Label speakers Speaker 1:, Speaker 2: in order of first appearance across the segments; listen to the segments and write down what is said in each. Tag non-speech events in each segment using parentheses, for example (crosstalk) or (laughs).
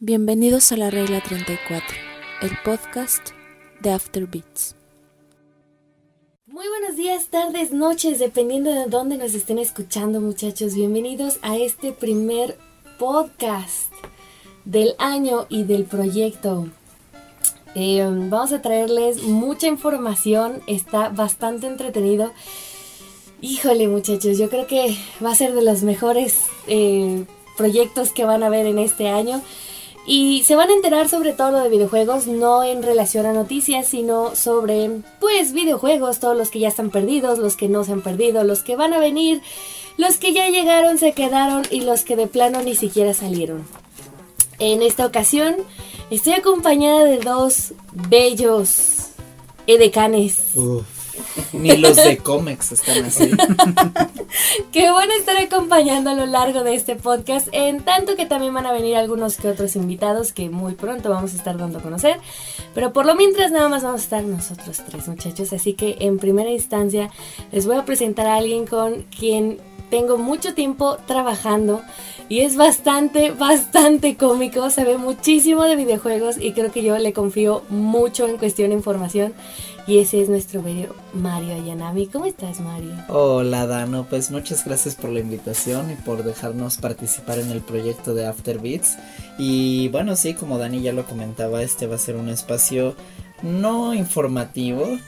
Speaker 1: Bienvenidos a la regla 34, el podcast de After Beats.
Speaker 2: Muy buenos días, tardes, noches, dependiendo de dónde nos estén escuchando muchachos. Bienvenidos a este primer podcast del año y del proyecto. Eh, vamos a traerles mucha información, está bastante entretenido. Híjole muchachos, yo creo que va a ser de los mejores eh, proyectos que van a ver en este año. Y se van a enterar sobre todo de videojuegos, no en relación a noticias, sino sobre, pues, videojuegos, todos los que ya están perdidos, los que no se han perdido, los que van a venir, los que ya llegaron, se quedaron y los que de plano ni siquiera salieron. En esta ocasión estoy acompañada de dos bellos edecanes.
Speaker 3: Ni los de cómics están así. (laughs)
Speaker 2: Qué bueno estar acompañando a lo largo de este podcast, en tanto que también van a venir algunos que otros invitados que muy pronto vamos a estar dando a conocer. Pero por lo mientras nada más vamos a estar nosotros tres muchachos, así que en primera instancia les voy a presentar a alguien con quien tengo mucho tiempo trabajando y es bastante, bastante cómico, sabe muchísimo de videojuegos y creo que yo le confío mucho en cuestión de información y ese es nuestro bello Mario Ayanami. ¿Cómo estás, Mario?
Speaker 3: Hola, Dano. Pues muchas gracias por la invitación y por dejarnos participar en el proyecto de After Beats. Y bueno, sí, como Dani ya lo comentaba, este va a ser un espacio no informativo.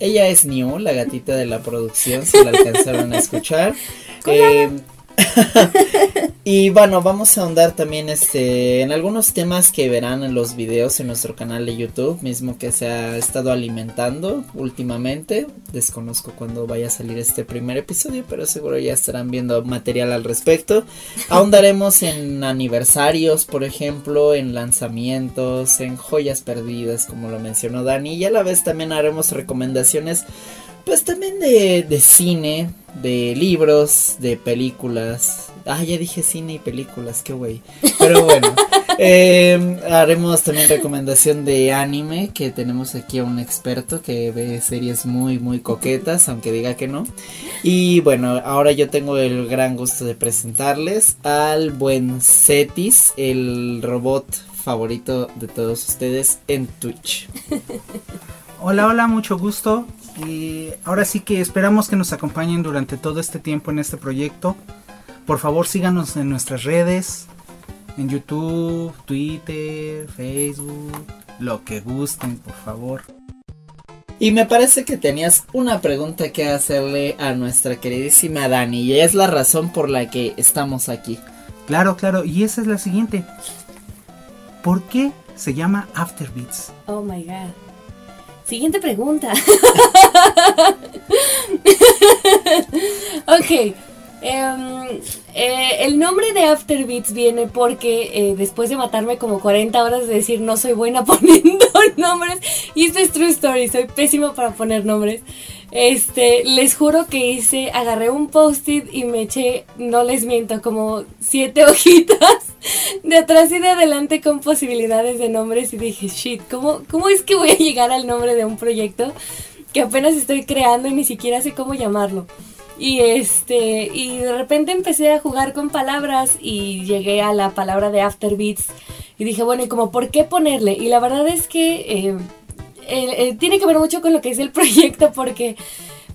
Speaker 3: Ella es New, la gatita de la producción, si la alcanzaron a escuchar. (laughs) Eh, (laughs) y bueno, vamos a ahondar también este en algunos temas que verán en los videos en nuestro canal de YouTube, mismo que se ha estado alimentando últimamente. Desconozco cuándo vaya a salir este primer episodio, pero seguro ya estarán viendo material al respecto. Ahondaremos en aniversarios, por ejemplo, en lanzamientos, en joyas perdidas, como lo mencionó Dani, y a la vez también haremos recomendaciones pues también de, de cine, de libros, de películas. Ah, ya dije cine y películas, qué güey. Pero bueno, (laughs) eh, haremos también recomendación de anime, que tenemos aquí a un experto que ve series muy, muy coquetas, aunque diga que no. Y bueno, ahora yo tengo el gran gusto de presentarles al buen Cetis, el robot favorito de todos ustedes en Twitch. (laughs)
Speaker 4: Hola, hola, mucho gusto. Y ahora sí que esperamos que nos acompañen durante todo este tiempo en este proyecto. Por favor síganos en nuestras redes, en YouTube, Twitter, Facebook, lo que gusten, por favor.
Speaker 3: Y me parece que tenías una pregunta que hacerle a nuestra queridísima Dani y es la razón por la que estamos aquí.
Speaker 4: Claro, claro, y esa es la siguiente. ¿Por qué se llama Afterbeats?
Speaker 2: Oh my god. Siguiente pregunta. ok. Em, eh, el nombre de Afterbeats viene porque eh, después de matarme como 40 horas de decir no soy buena (laughs) poniendo nombres, y esto es true story, soy pésimo para poner nombres. Este, les juro que hice, agarré un post-it y me eché, no les miento, como siete (laughs) hojitas de atrás y de adelante con posibilidades de nombres y dije, shit, ¿cómo, ¿cómo es que voy a llegar al nombre de un proyecto que apenas estoy creando y ni siquiera sé cómo llamarlo? Y este, y de repente empecé a jugar con palabras y llegué a la palabra de Afterbeats y dije, bueno, ¿y como por qué ponerle? Y la verdad es que eh, eh, tiene que ver mucho con lo que es el (laughs) proyecto porque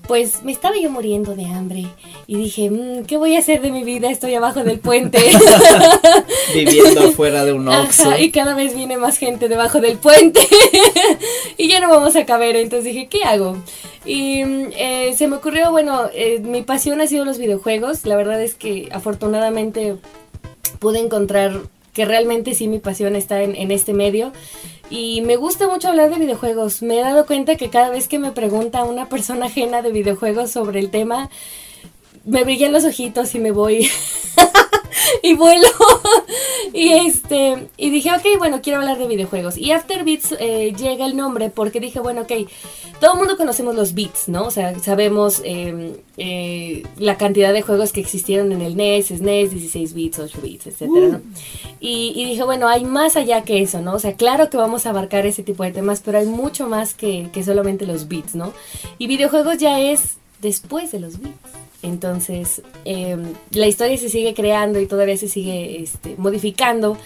Speaker 2: pues me estaba yo muriendo de hambre y dije, mm, ¿qué voy a hacer de mi vida? Estoy abajo del puente. (laughs)
Speaker 3: Viviendo (laughs) afuera de un oxo.
Speaker 2: y cada vez viene más gente debajo del puente y ya no vamos a caber. Entonces dije, ¿qué hago? Y eh, se me ocurrió, bueno, eh, mi pasión ha sido los videojuegos. La verdad es que afortunadamente pude encontrar que realmente sí mi pasión está en, este medio. Y me gusta mucho hablar de videojuegos. Me he dado cuenta que cada vez que me pregunta una persona ajena de videojuegos sobre el tema, me brillan los ojitos y me voy (laughs) (laughs) y vuelo. y este, y dije, ok, bueno, quiero hablar de videojuegos. Y After Beats eh, llega el nombre porque dije, bueno, ok, todo el mundo conocemos los beats, ¿no? O sea, sabemos em, eh, la cantidad de juegos que existieron en el NES, SNES, 16 bits, 8 bits, etcétera, ¿no? Y, y, dije, bueno, hay más allá que eso, ¿no? O sea, claro que vamos a abarcar ese tipo de temas, pero hay mucho más que, que solamente los beats, ¿no? Y videojuegos ya es después de los beats. Entonces, eh, la historia se sigue creando y todavía se sigue este, modificando.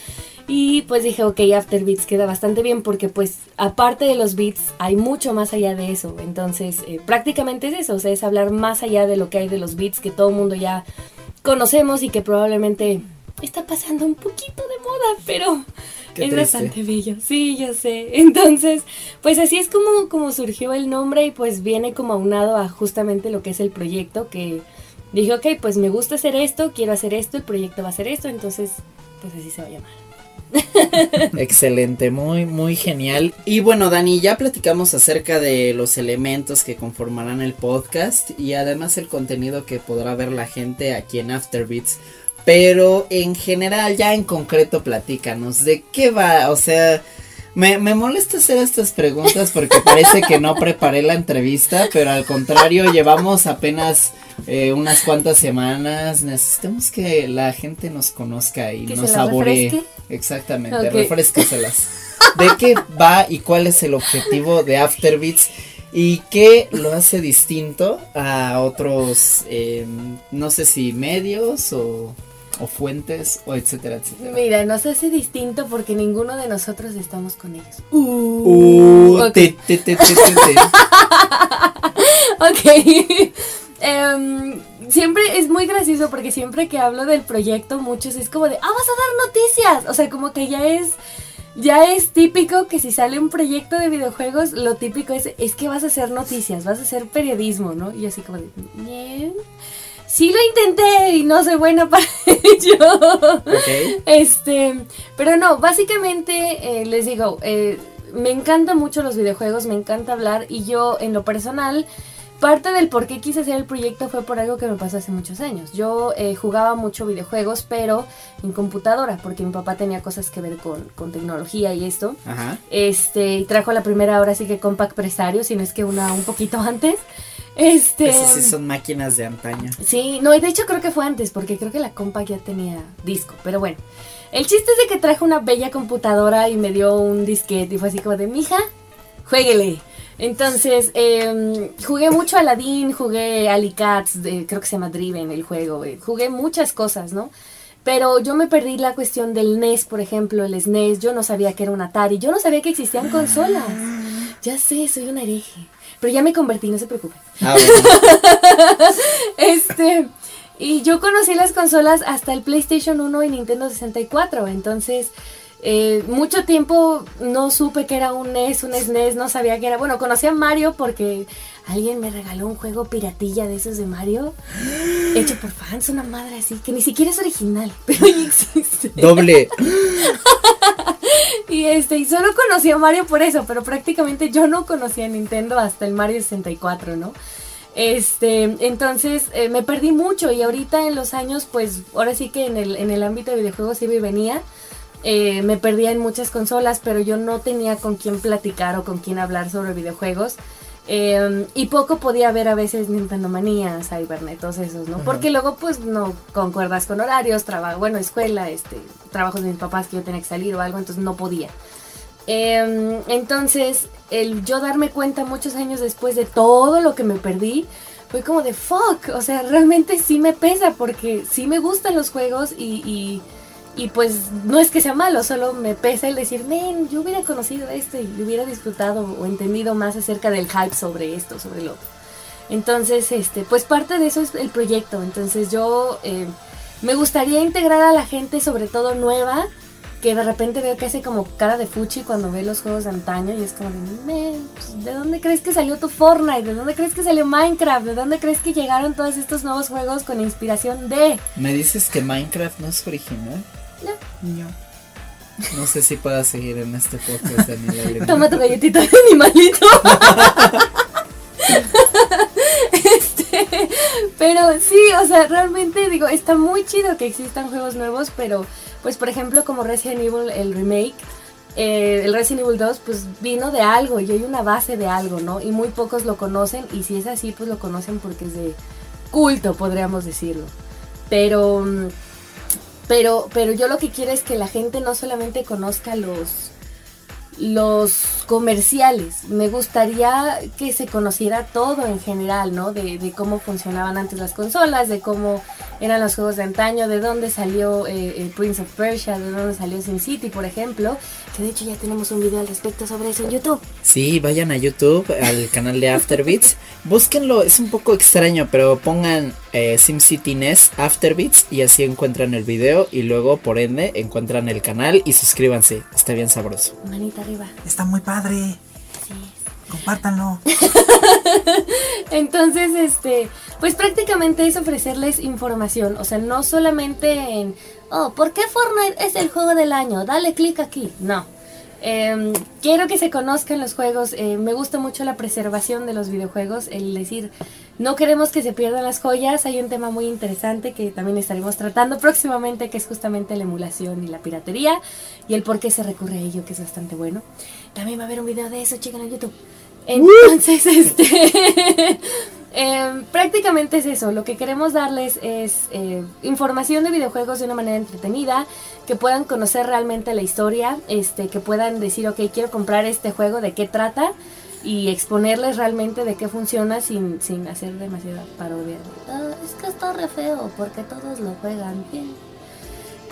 Speaker 2: Y pues dije, ok, After Beats queda bastante bien porque pues aparte de los beats hay mucho más allá de eso. Entonces eh, prácticamente es eso, o sea, es hablar más allá de lo que hay de los beats que todo el mundo ya conocemos y que probablemente está pasando un poquito de moda, pero
Speaker 3: Qué
Speaker 2: es
Speaker 3: triste.
Speaker 2: bastante bello. Sí, yo sé. (laughs) Entonces, pues así es como, como surgió el nombre y pues viene como aunado a justamente lo que es el proyecto que dije, ok, pues me gusta hacer esto, quiero hacer esto, el proyecto va a hacer esto, entonces pues así se va a llamar. (laughs) (laughs)
Speaker 3: Excelente, muy, muy genial. Y bueno, Dani, ya platicamos acerca de los elementos que conformarán el podcast y además el contenido que podrá ver la gente aquí en Afterbeats. Pero en general, ya en concreto, platícanos de qué va. O sea, me, me molesta hacer estas preguntas porque (laughs) parece que no preparé la entrevista, pero al contrario, llevamos apenas eh, unas cuantas semanas. Necesitamos que la gente nos conozca y
Speaker 2: ¿Que
Speaker 3: nos saboree.
Speaker 2: refresque?
Speaker 3: Exactamente,
Speaker 2: Ok.
Speaker 3: refrescaselas. ¿De qué (laughs) va y cuál es el objetivo de Afterbeats? ¿Y qué lo hace distinto a otros, eh, no sé si medios o, o fuentes o etcétera, etcétera?
Speaker 2: Mira, nos hace distinto porque ninguno de nosotros estamos con ellos.
Speaker 3: Uh,
Speaker 2: ok.
Speaker 3: te, te, te, te. (laughs)
Speaker 2: Ok. (laughs) Em, siempre es muy gracioso porque siempre que hablo del proyecto, muchos es como de, ah, vas a dar noticias. O sea, como que ya es, ya es típico que si sale un proyecto de videojuegos, lo típico es, es que vas a hacer noticias, vas a hacer periodismo, ¿no? Y así como de, "Ñe". Sí lo intenté y no soy buena (laughs) para ello. Este, pero no, básicamente eh, les digo, eh, me encantan mucho los videojuegos, me encanta hablar y yo en lo personal, parte del por qué quise hacer el proyecto fue por algo que me pasó hace muchos años. Yo eh, jugaba mucho videojuegos, pero en computadora, porque mi papá tenía cosas que ver con, con tecnología y esto.
Speaker 3: Ajá.
Speaker 2: Este, y trajo la primera ahora sí que Compact Presario, si no es que una un poquito (laughs) antes. Este,
Speaker 3: Esas sí son máquinas de antaño.
Speaker 2: Sí, no, y de hecho creo que fue antes, porque creo que la compa ya tenía disco, pero bueno. El chiste es de que trajo una bella computadora y me dio un disquete y fue así como de, mija, jueguele. Entonces, eh, jugué mucho Aladdin, jugué Alicats, creo que se llama Driven el juego, eh, jugué muchas cosas, ¿no? Pero yo me perdí la cuestión del NES, por ejemplo, el SNES, yo no sabía que era un Atari, yo no sabía que existían consolas. Ya sé, soy un hereje. Pero ya me convertí, no se preocupen.
Speaker 3: Ah, bueno. (laughs)
Speaker 2: Este, y yo conocí las consolas hasta el PlayStation 1 y Nintendo 64, entonces eh, mucho tiempo no supe que era un NES, un SNES, no sabía que era, bueno, conocí a Mario porque alguien me regaló un juego piratilla de esos de Mario, hecho por fans, una madre así, que ni siquiera es original, (laughs) pero ya existe.
Speaker 3: Doble. (laughs)
Speaker 2: Y este, y solo conocí a Mario por eso, pero prácticamente yo no conocía a Nintendo hasta el Mario 64, ¿no? Este, entonces eh, me perdí mucho y ahorita en los años, pues ahora sí que en el, en el ámbito de videojuegos iba y venía. Eh, me perdía en muchas consolas, pero yo no tenía con quién platicar o con quién hablar sobre videojuegos. Eh, y poco podía ver a veces Nintendo Manía, Cybernet, todos esos, ¿no? Porque luego pues no concuerdas con horarios, trabajo, bueno, escuela, este, trabajos de mis papás que yo tenía que salir o algo, entonces no podía. Eh, entonces, el yo darme cuenta muchos años después de todo lo que me perdí, fue como de fuck, o sea, realmente sí me pesa porque sí me gustan los juegos y, y, y pues no es que sea malo, solo me pesa el decir, men, yo hubiera conocido esto y hubiera disfrutado o entendido más acerca del hype sobre esto, sobre lo otro. Entonces, este, pues parte de eso es el proyecto. Entonces yo eh, me gustaría integrar a la gente, sobre todo nueva, que de repente veo que hace como cara de fuchi cuando ve los juegos de antaño y es como de, "Men, pues, ¿de dónde crees que salió tu Fortnite? ¿De dónde crees que salió Minecraft? ¿De dónde crees que llegaron todos estos nuevos juegos con inspiración de?
Speaker 3: ¿Me dices que Minecraft no es original?
Speaker 2: No.
Speaker 3: No sé si pueda seguir en este podcast, Daniela. Elena.
Speaker 2: Toma tu galletita de animalito. Este, pero sí, o sea, realmente digo, está muy chido que existan juegos nuevos, pero pues por ejemplo como Resident Evil, el remake, eh, el Resident Evil 2, pues vino de algo y hay una base de algo, ¿no? Y muy pocos lo conocen y si es así, pues lo conocen porque es de culto, podríamos decirlo. Pero... pero, pero yo lo que quiero es que la gente no solamente conozca los, los comerciales. Me gustaría que se conociera todo en general, ¿no? De, de cómo funcionaban antes las consolas, de cómo eran los juegos de antaño, de dónde salió eh, el Prince of Persia, de dónde salió SimCity, por ejemplo, que de hecho ya tenemos un video al respecto sobre eso en YouTube.
Speaker 3: Sí, vayan a YouTube, al (laughs) canal de Afterbeats. Búsquenlo, es un poco extraño, pero pongan eh, SimCity NES Afterbeats y así encuentran el video y luego, por ende, encuentran el canal y suscríbanse. Está bien sabroso.
Speaker 2: Manita arriba.
Speaker 4: Está muy padre.
Speaker 2: Sí.
Speaker 4: Compártanlo. (laughs)
Speaker 2: Entonces, este, pues prácticamente es ofrecerles información, o sea, no solamente en, oh, ¿por qué Fortnite es el juego del año? Dale clic aquí. No. Em, quiero que se conozcan los juegos. eh, me gusta mucho la preservación de los videojuegos. El decir, no queremos que se pierdan las joyas. Hay un tema muy interesante que también estaremos tratando próximamente, que es justamente la emulación y la piratería. Y el por qué se recurre a ello, que es bastante bueno. También va a haber un video de eso, chequen en YouTube. Entonces, este. (laughs) em, prácticamente es eso. Lo que queremos darles es eh, información de videojuegos de una manera entretenida, que puedan conocer realmente la historia, este, que puedan decir, ok, quiero comprar este juego, de qué trata, y exponerles realmente de qué funciona sin, sin hacer demasiada parodia. "Ah, es que está re feo, porque todos lo juegan bien.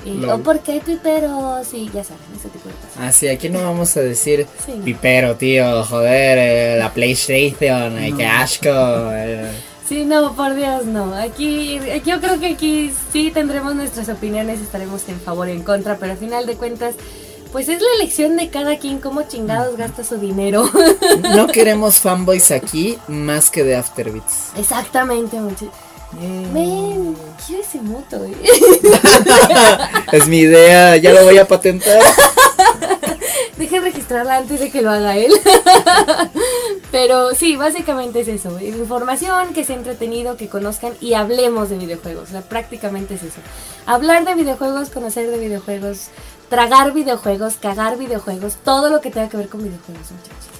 Speaker 2: Y, o porque hay piperos, y ya saben, ese tipo de cosas.
Speaker 3: Ah, sí, aquí no vamos a decir
Speaker 2: Sí.
Speaker 3: pipero, tío, joder, eh, la PlayStation, eh,
Speaker 4: No.
Speaker 3: qué asco. eh.
Speaker 2: Sí, no, por Dios, no. Aquí, yo creo que aquí sí tendremos nuestras opiniones, estaremos en favor y en contra, pero al final de cuentas, pues es la elección de cada quien cómo chingados gasta su dinero. (laughs)
Speaker 3: No (laughs) queremos fanboys aquí más que de Afterbeats.
Speaker 2: Exactamente.
Speaker 4: Yeah.
Speaker 2: Ven, quiero ese moto, eh. (laughs)
Speaker 3: Es mi idea, ya lo voy a patentar.
Speaker 2: Dejen registrarla antes de que lo haga él. Pero sí, básicamente es eso. Información, que sea entretenido, que conozcan y hablemos de videojuegos. O sea, prácticamente es eso. Hablar de videojuegos, conocer de videojuegos, tragar videojuegos, cagar videojuegos, todo lo que tenga que ver con videojuegos, muchachos.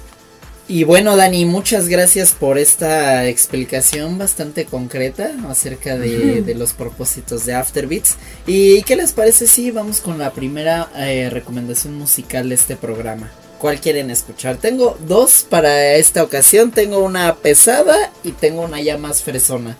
Speaker 3: Y bueno, Dani, muchas gracias por esta explicación bastante concreta acerca de, de los propósitos de Afterbeats. ¿Y qué les parece si vamos con la primera eh, recomendación musical de este programa? ¿Cuál quieren escuchar? Tengo dos para esta ocasión. Tengo una pesada y tengo una ya más fresona.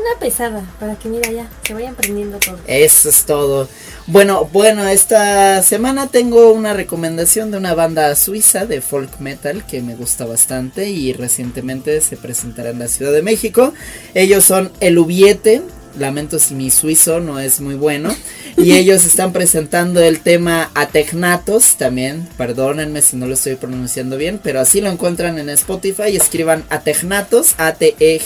Speaker 2: Una pesada, para que mira ya, se vayan prendiendo todo.
Speaker 3: Eso es todo. Bueno, bueno, esta semana tengo una recomendación de una banda suiza de folk metal que me gusta bastante y recientemente se presentará en la Ciudad de México. Ellos son El Ubiete. Lamento si mi suizo no es muy bueno. Y ellos están presentando el tema Ategnatos también. Perdónenme si no lo estoy pronunciando bien, pero así lo encuentran en Spotify. Escriban Ategnatos, A-T-E-G-N-A-T-O-S.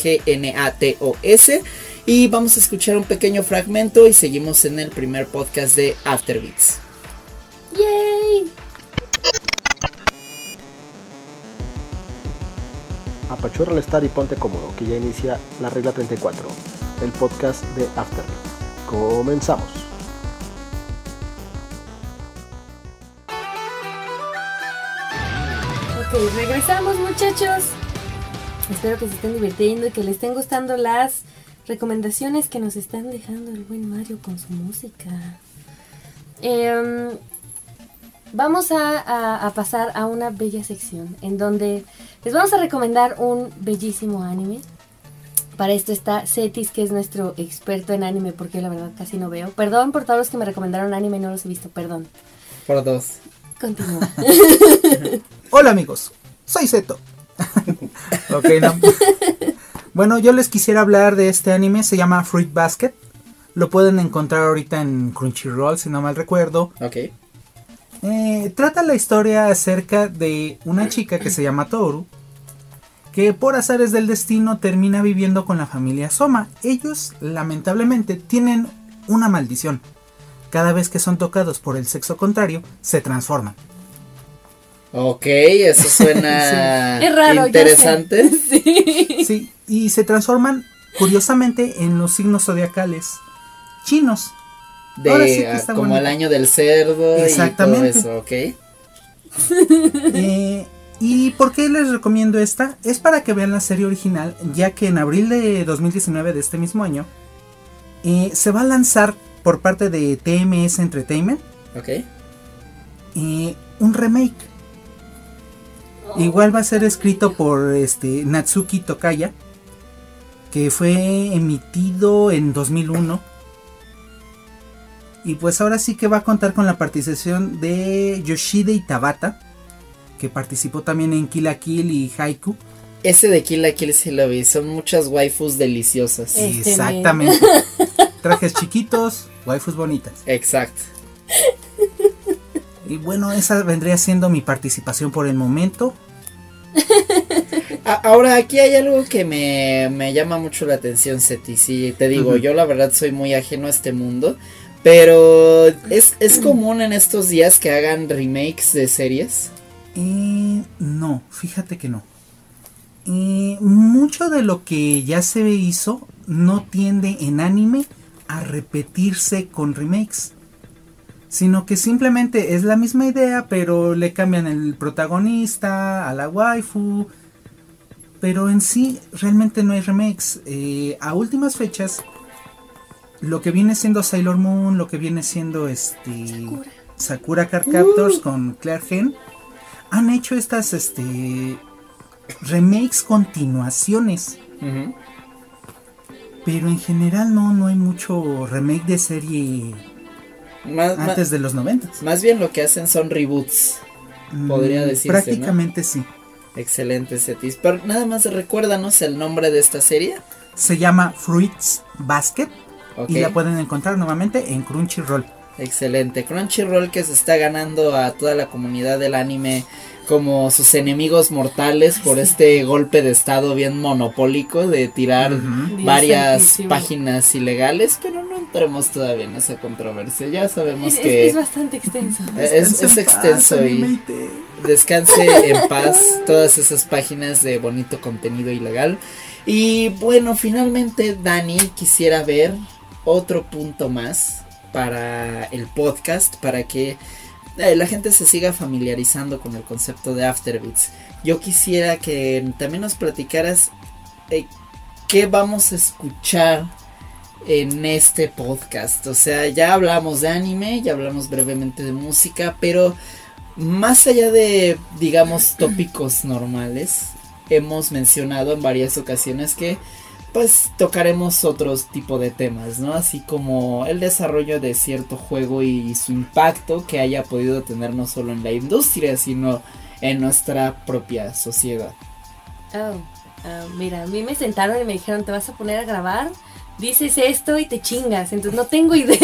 Speaker 3: Y vamos a escuchar un pequeño fragmento y seguimos en el primer podcast de Afterbeats.
Speaker 2: ¡Yay!
Speaker 5: Apachurra el estar y ponte cómodo, que ya inicia la regla 34, el podcast de Afterbeat. Comenzamos.
Speaker 2: Ok, regresamos muchachos. Espero que se estén divirtiendo y que les estén gustando las recomendaciones que nos están dejando el buen Mario con su música. Em, vamos a pasar a una bella sección en donde les vamos a recomendar un bellísimo anime. Para esto está Cetis, que es nuestro experto en anime, porque yo la verdad casi no veo. Perdón por todos los que me recomendaron anime y no los he visto, perdón.
Speaker 3: Por dos.
Speaker 2: Continúa. (laughs)
Speaker 4: Hola amigos, soy Zeto. (laughs) ok, no. Bueno, yo les quisiera hablar de este anime, se llama Fruit Basket. Lo pueden encontrar ahorita en Crunchyroll, si no mal recuerdo.
Speaker 3: Ok.
Speaker 4: Eh, trata la historia acerca de una chica que se llama Toru, que por azares del destino termina viviendo con la familia Soma. Ellos, lamentablemente, tienen una maldición. Cada vez que son tocados por el sexo contrario, se transforman.
Speaker 3: Ok, eso suena (laughs)
Speaker 2: es raro,
Speaker 3: interesante. (laughs)
Speaker 2: Sí.
Speaker 4: Sí, y se transforman curiosamente en los signos zodiacales chinos.
Speaker 3: De
Speaker 4: Ahora sí que está
Speaker 3: como
Speaker 4: bonito.
Speaker 3: el año del cerdo
Speaker 4: Exactamente.
Speaker 3: y todo eso, ok. (laughs)
Speaker 4: Eh, ¿Y por qué les recomiendo esta? Es para que vean la serie original, ya que en abril de 2019 de este mismo año eh, se va a lanzar por parte de TMS Entertainment
Speaker 3: Ok.
Speaker 4: eh, un remake. Igual va a ser escrito por este Natsuki Tokaya, que fue emitido en 2001. Y pues ahora sí que va a contar con la participación de Yoshide Tabata, que participó también en Kill la Kill y Haiku.
Speaker 3: Ese de Kill la Kill sí lo vi, son muchas waifus deliciosas.
Speaker 2: Este
Speaker 4: Exactamente. (laughs) Trajes chiquitos, waifus bonitas.
Speaker 3: Exacto.
Speaker 4: Y bueno, esa vendría siendo mi participación por el momento.
Speaker 3: Ahora, aquí hay algo que me, me llama mucho la atención, Seti. Sí, te digo, yo la verdad soy muy ajeno a este mundo. Pero es, es común en estos días que hagan remakes de series.
Speaker 4: Eh, no, fíjate que no. Eh, mucho de lo que ya se hizo no tiende en anime a repetirse con remakes. Sino que simplemente es la misma idea, pero le cambian el protagonista, a la waifu. Pero en sí, realmente no hay remakes. Eh, a últimas fechas, lo que viene siendo Sailor Moon, lo que viene siendo este.
Speaker 2: Sakura.
Speaker 4: Sakura Card Captors con Claire Gen han hecho estas este remakes continuaciones. Pero en general no no hay mucho remake de serie
Speaker 3: Más,
Speaker 4: antes de los 90
Speaker 3: más bien lo que hacen son reboots. Podría
Speaker 4: Mm,
Speaker 3: decirse,
Speaker 4: prácticamente sí.
Speaker 3: Excelente, Setis. Pero nada más recuérdanos el nombre de esta serie.
Speaker 4: se llama Fruits Basket. Y la pueden encontrar nuevamente en Crunchyroll
Speaker 3: Excelente. Crunchyroll que se está ganando a toda la comunidad del anime como sus enemigos mortales por este golpe de estado bien monopólico de tirar varias
Speaker 2: santísimo.
Speaker 3: páginas ilegales, pero no entremos todavía en esa controversia. Ya sabemos
Speaker 2: Es,
Speaker 3: que
Speaker 2: es bastante extenso. (laughs)
Speaker 3: es,
Speaker 4: paz,
Speaker 3: extenso y descanse en (laughs) paz todas esas páginas de bonito contenido ilegal. Y bueno, finalmente Dani quisiera ver otro punto más para el podcast, para que eh, la gente se siga familiarizando con el concepto de Afterbeats. Yo quisiera que también nos platicaras eh, qué vamos a escuchar en este podcast. O sea, ya hablamos de anime, ya hablamos brevemente de música, pero más allá de, digamos, tópicos normales, hemos mencionado en varias ocasiones que pues tocaremos otros tipo de temas, ¿no? Así como el desarrollo de cierto juego y su impacto que haya podido tener no solo en la industria, sino en nuestra propia sociedad.
Speaker 2: Oh, ah, mira, a mí me sentaron y me dijeron, te vas a poner a grabar, dices esto y te chingas. Entonces no tengo idea.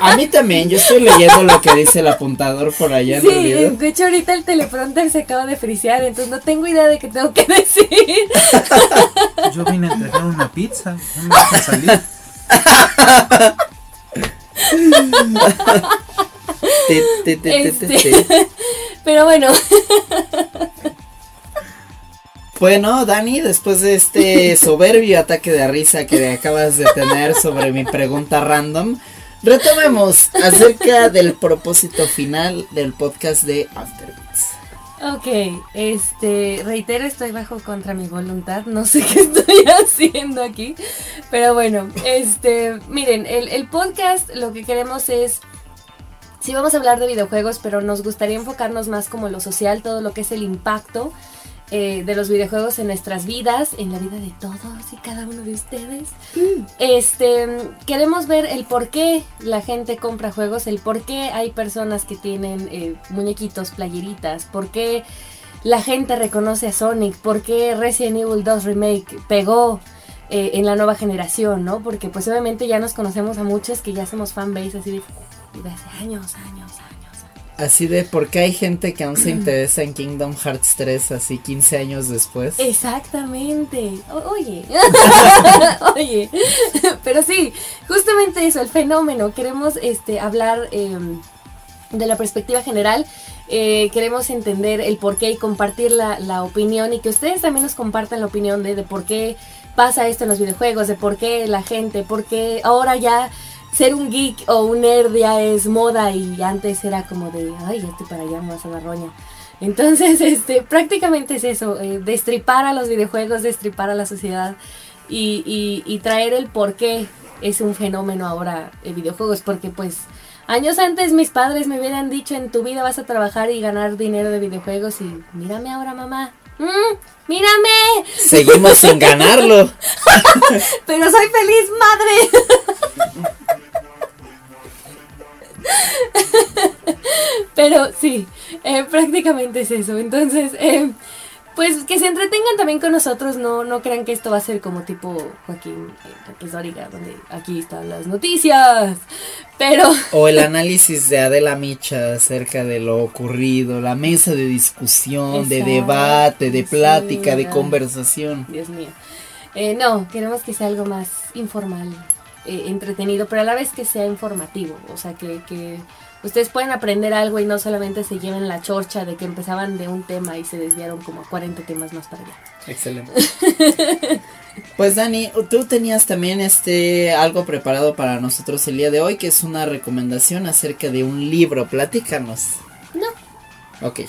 Speaker 3: A mí también, yo estoy leyendo lo que dice el apuntador por allá en
Speaker 2: Sí,
Speaker 3: realidad.
Speaker 2: de hecho ahorita el teleprompter se acaba de frisear, entonces no tengo idea de qué tengo que decir. (laughs)
Speaker 4: yo vine a entregar una pizza no me salir
Speaker 3: Te, te, te, te, te,
Speaker 2: Este.
Speaker 3: te. (laughs)
Speaker 2: Pero bueno,
Speaker 3: Bueno, Dani, después de este (laughs) soberbio ataque de risa que acabas de tener sobre mi pregunta random, retomemos acerca del propósito final del podcast de Afterbeats.
Speaker 2: ok, este, reitero, estoy bajo contra mi voluntad, no sé (laughs) qué estoy haciendo aquí, pero bueno, este, miren, el, el podcast lo que queremos es, sí vamos a hablar de videojuegos, pero nos gustaría enfocarnos más como lo social, todo lo que es el impacto eh, de los videojuegos en nuestras vidas, en la vida de todos y cada uno de ustedes. Este, queremos ver el por qué la gente compra juegos, el por qué hay personas que tienen eh, muñequitos, playeritas, por qué la gente reconoce a Sonic, por qué Resident Evil 2 Remake pegó eh, en la nueva generación, ¿no? Porque pues obviamente ya nos conocemos a muchos que ya somos fanbase así de, de hace años, años, años.
Speaker 3: Así de por qué hay gente que aún se (clears throat) interesa en Kingdom Hearts 3 así 15 años después.
Speaker 2: Exactamente. O- oye. (laughs) (laughs) oye. Pero sí, justamente eso, el fenómeno. Queremos este hablar eh, de la perspectiva general. Eh, queremos entender el por qué y compartir la, la opinión y que ustedes también nos compartan la opinión de, de por qué pasa esto en los videojuegos, de por qué la gente, por qué ahora ya ser un geek o un nerd ya es moda y antes era como de, ay, ya estoy para allá, me vas a la roña. Entonces, (laughs) este, prácticamente es eso, eh, destripar a los videojuegos, destripar a la sociedad y, y- y traer el por qué es un fenómeno ahora de videojuegos, porque pues años antes mis padres me hubieran dicho en tu vida vas a trabajar y ganar dinero de videojuegos y mírame ahora mamá, "Mm, mírame,
Speaker 3: Seguimos sin ganarlo. (laughs)
Speaker 2: pero soy feliz madre. Pero sí, eh, prácticamente es eso. Entonces, eh, pues que se entretengan también con nosotros, no, no crean que esto va a ser como tipo Joaquín eh, López Dóriga, donde aquí están las noticias. Pero
Speaker 3: O el análisis de Adela Micha acerca de lo ocurrido, la mesa de discusión, de debate, de
Speaker 2: sí,
Speaker 3: plática, de conversación.
Speaker 2: Dios mío. Eh, no, queremos que sea algo más informal, eh, entretenido, pero a la vez que sea informativo. O sea, que, que ustedes puedan aprender algo y no solamente se lleven la chorcha de que empezaban de un tema y se desviaron como a 40 temas más para allá.
Speaker 3: Excelente. (laughs) Pues Dani, tú tenías también este algo preparado para nosotros el día de hoy, que es una recomendación acerca de un libro. Platícanos.
Speaker 2: No.
Speaker 3: Ok. (laughs)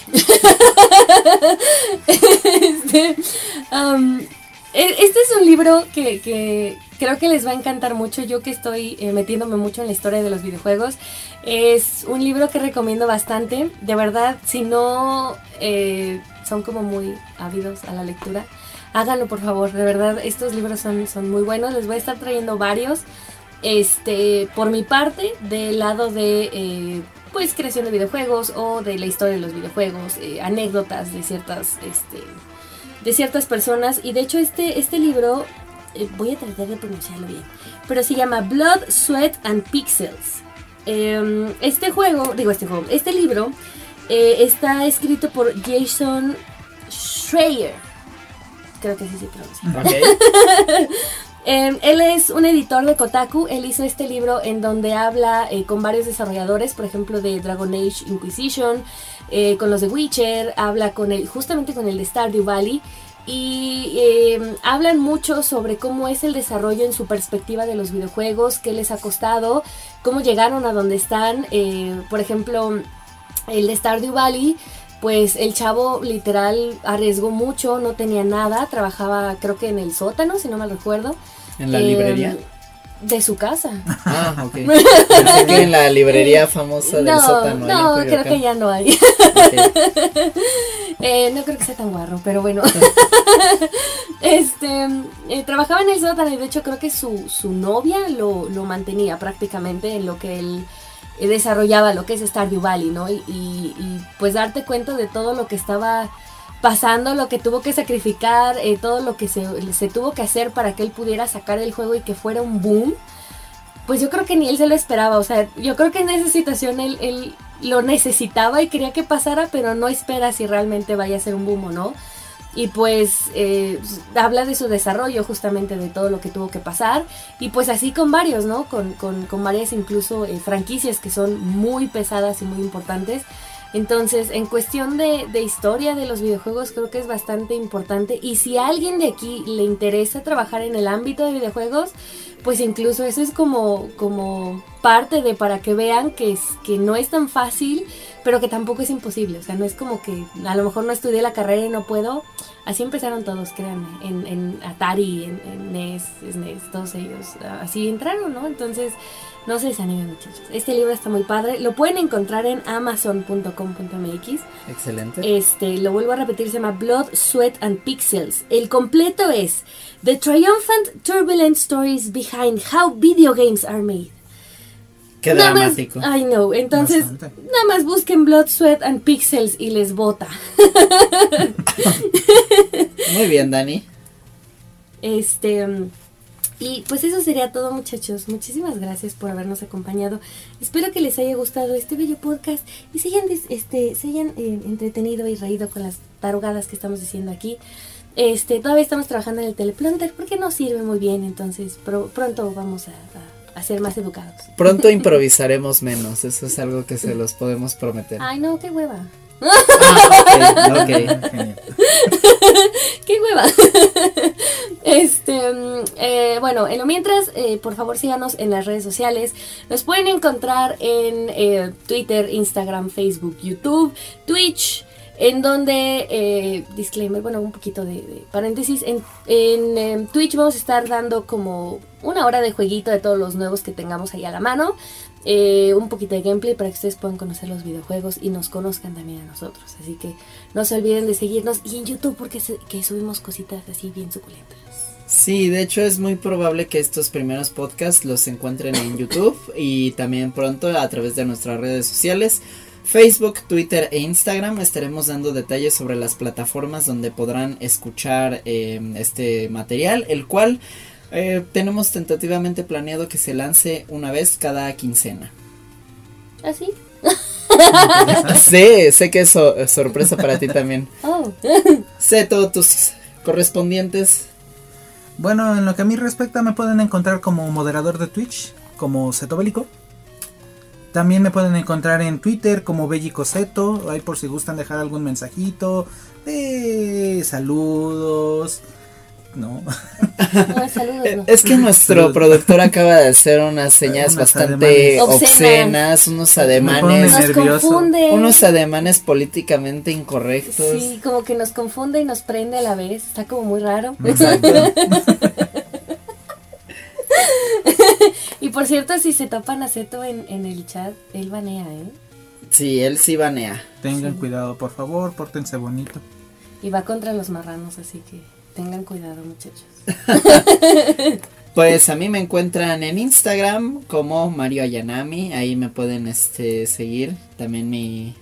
Speaker 2: este, um, e- este es un libro que, que creo que les va a encantar mucho. Yo que estoy eh, metiéndome mucho en la historia de los videojuegos. Es un libro que recomiendo bastante. De verdad, si no eh, son como muy ávidos a la lectura, háganlo por favor. De verdad, estos libros son, son muy buenos. Les voy a estar trayendo varios. Este, por mi parte, del lado de eh, pues creación de videojuegos o de la historia de los videojuegos, anécdotas de ciertas, este, de ciertas personas. Y de hecho este, este libro, eh, voy a tratar de pronunciarlo bien, pero se llama Blood, Sweat and Pixels. Em, este juego, digo este juego, este libro eh, está escrito por Jason Schreier. Creo que así se pronuncia.
Speaker 3: Ok. (laughs)
Speaker 2: Eh, él es un editor de Kotaku. Él hizo este libro en donde habla eh, con varios desarrolladores, por ejemplo, de Dragon Age Inquisition, eh, con los de Witcher, habla con el, justamente con el de Stardew Valley. Y eh, hablan mucho sobre cómo es el desarrollo en su perspectiva de los videojuegos, qué les ha costado, cómo llegaron a donde están. Eh, por ejemplo, el de Stardew Valley, pues el chavo literal arriesgó mucho, no tenía nada, trabajaba creo que en el sótano, si no mal recuerdo.
Speaker 3: ¿En la
Speaker 2: Eh,
Speaker 3: librería?
Speaker 2: De su casa.
Speaker 3: Ah, ok. (laughs) Pensé que en la librería famosa del
Speaker 2: no,
Speaker 3: sótano.
Speaker 2: no, creo que ya no hay. (laughs) Eh, no creo que sea tan guarro, pero bueno. (laughs) este eh, trabajaba en el sótano y de hecho creo que su, su novia lo, lo mantenía prácticamente en lo que él eh, desarrollaba, lo que es Stardew Valley, ¿no? Y, y- y, pues darte cuenta de todo lo que estaba pasando, lo que tuvo que sacrificar, eh, todo lo que se, se tuvo que hacer para que él pudiera sacar el juego y que fuera un boom. Pues yo creo que ni él se lo esperaba, o sea, yo creo que en esa situación él, él lo necesitaba y quería que pasara, pero no espera si realmente vaya a ser un boom o no. Y pues eh, habla de su desarrollo justamente de todo lo que tuvo que pasar. Y pues así con varios, ¿no? Con, con, con varias incluso eh, franquicias que son muy pesadas y muy importantes. Entonces, en cuestión de, de historia de los videojuegos, creo que es bastante importante. Y si a alguien de aquí le interesa trabajar en el ámbito de videojuegos, pues incluso eso es como, como parte de para que vean que, es, que no es tan fácil, pero que tampoco es imposible. O sea, no es como que a lo mejor no estudié la carrera y no puedo. Así empezaron todos, créanme. En, en Atari, en, en NES, SNES, todos ellos. Así entraron, ¿no? Entonces, no se desanimen, muchachos. Este libro está muy padre. Lo pueden encontrar en amazon.com.mx.
Speaker 3: Excelente.
Speaker 2: Este, lo vuelvo a repetir, se llama Blood, Sweat and Pixels. El completo es The Triumphant Turbulent Stories Behind How Video Games Are Made.
Speaker 3: Qué
Speaker 2: Nada más-
Speaker 3: dramático.
Speaker 2: I know. Entonces,
Speaker 4: Bastante.
Speaker 2: nada más busquen Blood, Sweat and Pixels y les bota. (laughs)
Speaker 3: Muy bien, Dani.
Speaker 2: Este. Y pues eso sería todo, muchachos. Muchísimas gracias por habernos acompañado. Espero que les haya gustado este bello podcast y se hayan, este, se hayan eh, entretenido y reído con las tarugadas que estamos diciendo aquí. Este, todavía estamos trabajando en el teleprompter porque no sirve muy bien, entonces pro- pronto vamos a, a- a ser más educados.
Speaker 3: Pronto improvisaremos menos. Eso es algo que se los podemos prometer.
Speaker 2: Ay, no, qué hueva.
Speaker 3: Ah, ok, ok.
Speaker 4: Genial.
Speaker 2: ¡Qué hueva! este, eh, bueno, en lo mientras, eh, por favor síganos en las redes sociales. Nos pueden encontrar en eh, Twitter, Instagram, Facebook, YouTube, Twitch. En donde, eh, disclaimer, bueno, un poquito de, paréntesis, en, em, Twitch vamos a estar dando como una hora de jueguito de todos los nuevos que tengamos ahí a la mano, eh, un poquito de gameplay para que ustedes puedan conocer los videojuegos y nos conozcan también a nosotros. Así que no se olviden de seguirnos y en YouTube porque subimos cositas así bien suculentas.
Speaker 3: Sí, de hecho es muy probable que estos primeros podcasts los encuentren en (laughs) YouTube y también pronto a través de nuestras redes sociales. Facebook, Twitter e Instagram estaremos dando detalles sobre las plataformas donde podrán escuchar eh, este material, el cual eh, tenemos tentativamente planeado que se lance una vez cada quincena.
Speaker 2: ¿Así? (laughs)
Speaker 3: Sí, sé que es so- sorpresa para ti también.
Speaker 2: Oh.
Speaker 3: Sé todos tus correspondientes.
Speaker 4: Bueno, en lo que a mí respecta, me pueden encontrar como moderador de Twitch, como Seto Bélico. También me pueden encontrar en Twitter como Bellico Seto, ahí por si gustan dejar algún mensajito de saludos. No,
Speaker 2: No, (laughs) saludos, no.
Speaker 3: Es que nuestro productor acaba de hacer unas (laughs) señas
Speaker 4: Unos
Speaker 3: bastante
Speaker 2: ademanes.
Speaker 3: obscenas, unos ademanes,
Speaker 2: Nos confunde.
Speaker 3: unos ademanes políticamente incorrectos.
Speaker 2: Sí, como que nos confunde y nos prende a la vez. Está como muy raro.
Speaker 3: Exacto. (laughs)
Speaker 2: por cierto, si se topan a Seto en, en el chat, él banea, ¿eh?
Speaker 3: Sí, él sí banea.
Speaker 4: tengan cuidado, por favor, pórtense bonito.
Speaker 2: Y va contra los marranos, así que tengan cuidado, muchachos. (laughs)
Speaker 3: Pues a mí me encuentran en Instagram como Mario Ayanami, ahí me pueden este seguir, también mi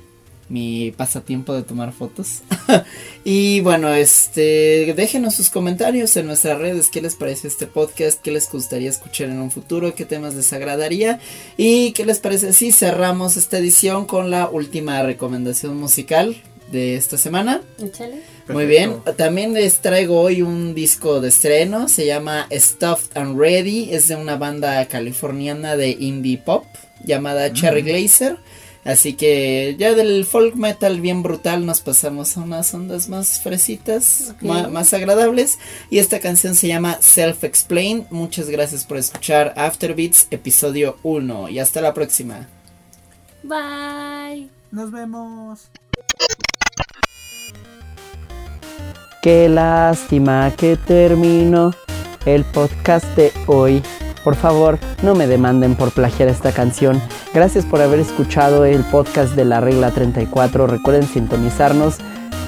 Speaker 3: mi pasatiempo de tomar fotos. (laughs) y bueno, este déjenos sus comentarios en nuestras redes, qué les parece este podcast, qué les gustaría escuchar en un futuro, qué temas les agradaría y qué les parece si cerramos esta edición con la última recomendación musical de esta semana.
Speaker 2: Échale.
Speaker 3: Muy bien, también les traigo hoy un disco de estreno, se llama Stuffed and Ready, es de una banda californiana de indie pop llamada Cherry Glazer, así que ya del folk metal bien brutal nos pasamos a unas ondas más fresitas, más agradables, y esta canción se llama Self Explain, muchas gracias por escuchar Afterbeats episodio 1 y hasta la próxima.
Speaker 2: Bye.
Speaker 4: Nos vemos.
Speaker 6: Qué lástima que terminó el podcast de hoy. Por favor, no me demanden por plagiar esta canción. Gracias por haber escuchado el podcast de la regla 34. Recuerden sintonizarnos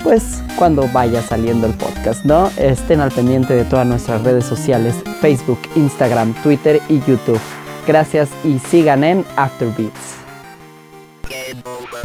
Speaker 6: pues cuando vaya saliendo el podcast, ¿no? Estén al pendiente de todas nuestras redes sociales, Facebook, Instagram, Twitter y YouTube. Gracias y sigan en Afterbeats.